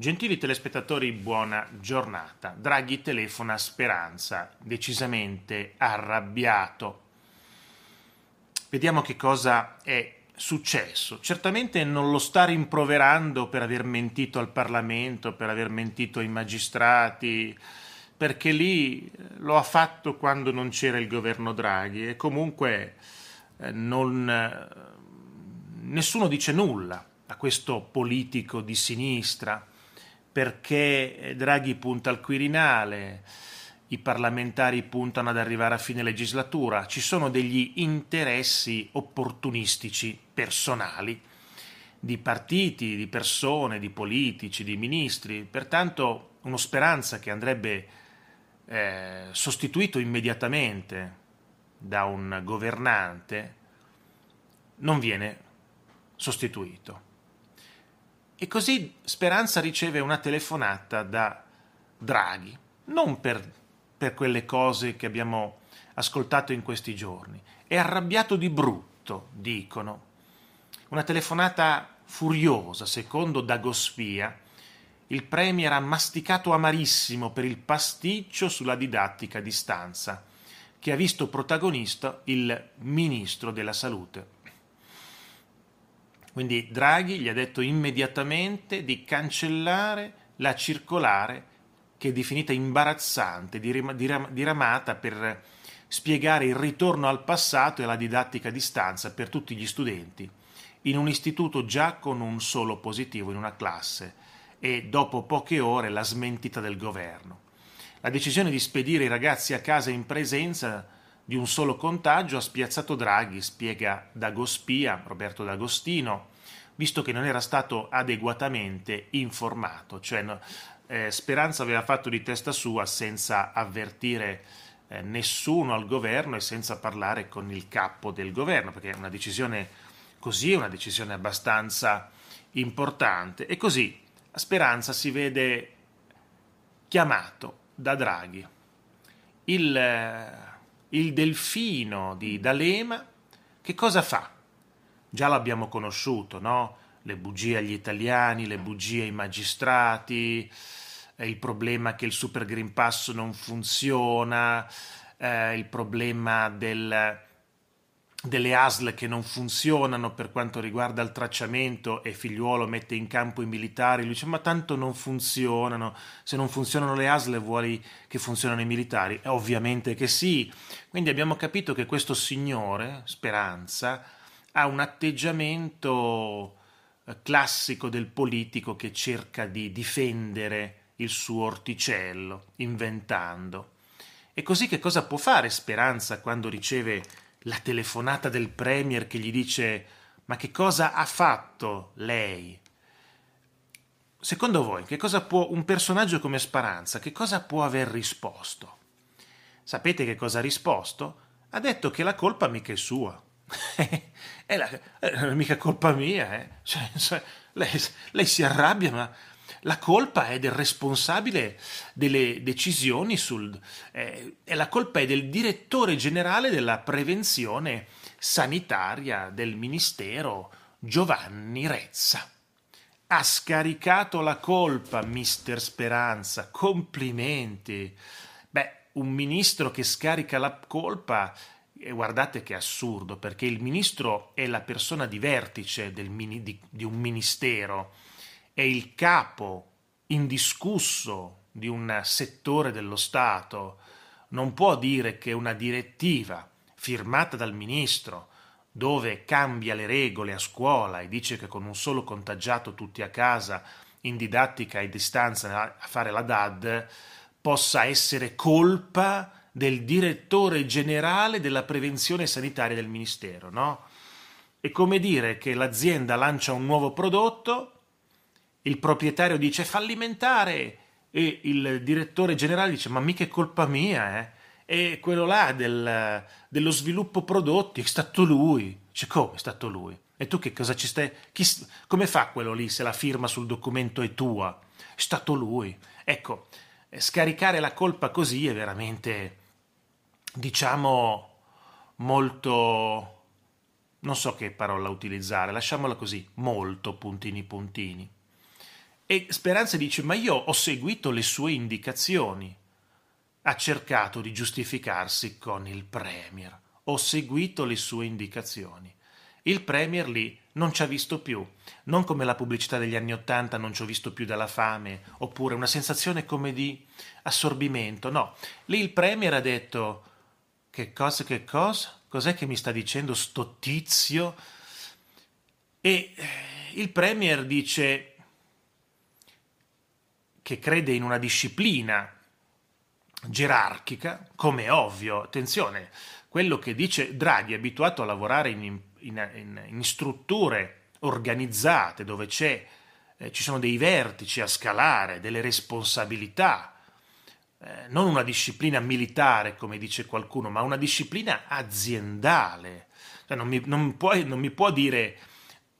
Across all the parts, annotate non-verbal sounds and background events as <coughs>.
Gentili telespettatori, buona giornata. Draghi telefona a Speranza, decisamente arrabbiato. Vediamo che cosa è successo. Certamente non lo sta rimproverando per aver mentito al Parlamento, per aver mentito ai magistrati, perché lì eh, lo ha fatto quando non c'era il governo Draghi e comunque eh, non, eh, nessuno dice nulla a questo politico di sinistra perché Draghi punta al Quirinale, i parlamentari puntano ad arrivare a fine legislatura, ci sono degli interessi opportunistici personali di partiti, di persone, di politici, di ministri, pertanto uno speranza che andrebbe eh, sostituito immediatamente da un governante non viene sostituito. E così Speranza riceve una telefonata da Draghi, non per, per quelle cose che abbiamo ascoltato in questi giorni. È arrabbiato di brutto, dicono. Una telefonata furiosa, secondo Dagospia. Il Premier ha masticato amarissimo per il pasticcio sulla didattica a distanza, che ha visto protagonista il Ministro della Salute. Quindi Draghi gli ha detto immediatamente di cancellare la circolare che è definita imbarazzante, diramata per spiegare il ritorno al passato e la didattica a distanza per tutti gli studenti, in un istituto già con un solo positivo in una classe e dopo poche ore la smentita del governo. La decisione di spedire i ragazzi a casa in presenza di un solo contagio ha spiazzato Draghi, spiega Dagospia, Roberto D'Agostino, visto che non era stato adeguatamente informato, cioè eh, Speranza aveva fatto di testa sua senza avvertire eh, nessuno al governo e senza parlare con il capo del governo, perché una decisione così è una decisione abbastanza importante. E così Speranza si vede chiamato da Draghi. Il, eh, il delfino di D'Alema che cosa fa? Già l'abbiamo conosciuto, no? Le bugie agli italiani, le bugie ai magistrati, il problema che il Super Green Pass non funziona, eh, il problema del, delle ASL che non funzionano per quanto riguarda il tracciamento e figliuolo mette in campo i militari, lui dice ma tanto non funzionano, se non funzionano le ASL vuoi che funzionano i militari? Eh, ovviamente che sì, quindi abbiamo capito che questo signore, Speranza, ha un atteggiamento eh, classico del politico che cerca di difendere il suo orticello, inventando. E così che cosa può fare Speranza quando riceve la telefonata del Premier che gli dice ma che cosa ha fatto lei? Secondo voi, che cosa può un personaggio come Speranza, che cosa può aver risposto? Sapete che cosa ha risposto? Ha detto che la colpa mica è sua. <laughs> è, la, è mica colpa mia, eh. cioè, lei, lei, si arrabbia, ma la colpa è del responsabile delle decisioni sul... Eh, è la colpa è del direttore generale della prevenzione sanitaria del Ministero, Giovanni Rezza. Ha scaricato la colpa, mister Speranza. Complimenti. Beh, un ministro che scarica la colpa e guardate che assurdo, perché il ministro è la persona di vertice mini, di, di un ministero, è il capo indiscusso di un settore dello Stato, non può dire che una direttiva firmata dal ministro, dove cambia le regole a scuola e dice che con un solo contagiato tutti a casa, in didattica e distanza a fare la DAD, possa essere colpa del direttore generale della prevenzione sanitaria del Ministero, no? È come dire che l'azienda lancia un nuovo prodotto, il proprietario dice fallimentare e il direttore generale dice ma mica è colpa mia, eh? E quello là del, dello sviluppo prodotti è stato lui. Dice come è stato lui? E tu che cosa ci stai? Chi, come fa quello lì se la firma sul documento è tua? È stato lui. Ecco, scaricare la colpa così è veramente diciamo, molto... non so che parola utilizzare, lasciamola così, molto puntini puntini. E Speranza dice, ma io ho seguito le sue indicazioni. Ha cercato di giustificarsi con il Premier. Ho seguito le sue indicazioni. Il Premier lì non ci ha visto più, non come la pubblicità degli anni Ottanta non ci ho visto più dalla fame, oppure una sensazione come di assorbimento, no. Lì il Premier ha detto che cosa, che cosa? Cos'è che mi sta dicendo sto tizio? E il Premier dice che crede in una disciplina gerarchica, come è ovvio, attenzione, quello che dice Draghi, abituato a lavorare in, in, in, in strutture organizzate dove eh, ci sono dei vertici a scalare, delle responsabilità, eh, non una disciplina militare, come dice qualcuno, ma una disciplina aziendale. Cioè, non, mi, non, puoi, non, mi, può dire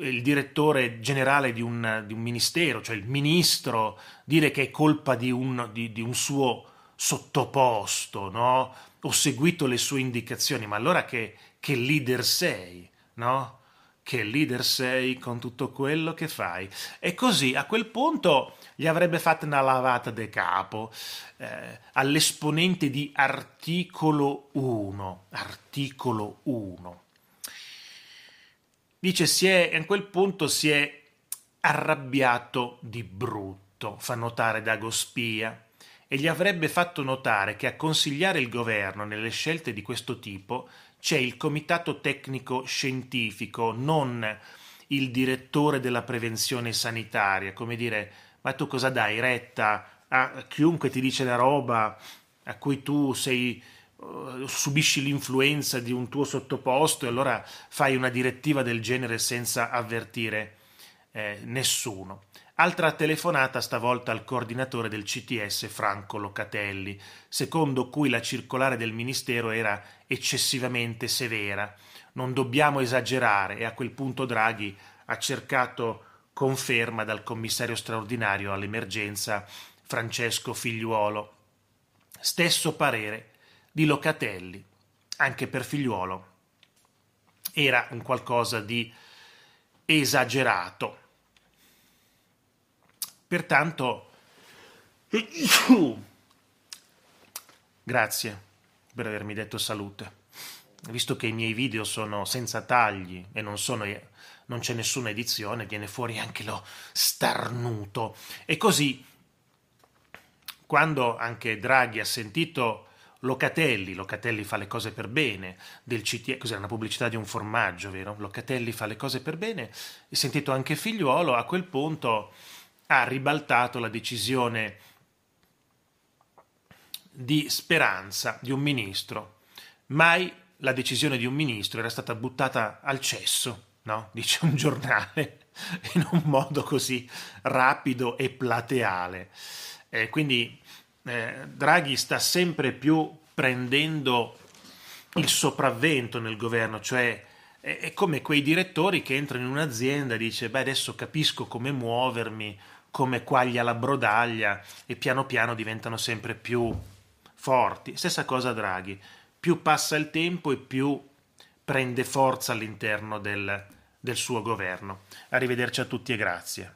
il direttore generale di un, di un, ministero, cioè il ministro, dire che è colpa di un, di, di un suo sottoposto, no? Ho seguito le sue indicazioni, ma allora che, che leader sei, no? Che leader sei con tutto quello che fai. E così a quel punto gli avrebbe fatto una lavata de capo eh, all'esponente di articolo 1. Articolo 1. Dice, si è, a quel punto si è arrabbiato di brutto, fa notare Dago Spia, e gli avrebbe fatto notare che a consigliare il governo nelle scelte di questo tipo c'è il comitato tecnico scientifico, non il direttore della prevenzione sanitaria, come dire, ma tu cosa dai retta a chiunque ti dice la roba a cui tu sei subisci l'influenza di un tuo sottoposto e allora fai una direttiva del genere senza avvertire eh, nessuno. Altra telefonata stavolta al coordinatore del CTS Franco Locatelli, secondo cui la circolare del Ministero era eccessivamente severa. Non dobbiamo esagerare e a quel punto Draghi ha cercato conferma dal commissario straordinario all'emergenza Francesco Figliuolo. Stesso parere di Locatelli, anche per Figliuolo. Era un qualcosa di esagerato. Pertanto, <coughs> grazie per avermi detto salute. Visto che i miei video sono senza tagli e non, sono, non c'è nessuna edizione, viene fuori anche lo starnuto. E così, quando anche Draghi ha sentito Locatelli, Locatelli fa le cose per bene, del CTE, cos'era una pubblicità di un formaggio, vero? Locatelli fa le cose per bene, e sentito anche Figliuolo, a quel punto ha ribaltato la decisione di speranza di un ministro. Mai la decisione di un ministro era stata buttata al cesso, no? <laughs> dice un giornale, in un modo così rapido e plateale. Eh, quindi eh, Draghi sta sempre più prendendo il sopravvento nel governo, cioè è, è come quei direttori che entrano in un'azienda e dice beh adesso capisco come muovermi, come quaglia la brodaglia e piano piano diventano sempre più forti. Stessa cosa Draghi, più passa il tempo e più prende forza all'interno del, del suo governo. Arrivederci a tutti e grazie.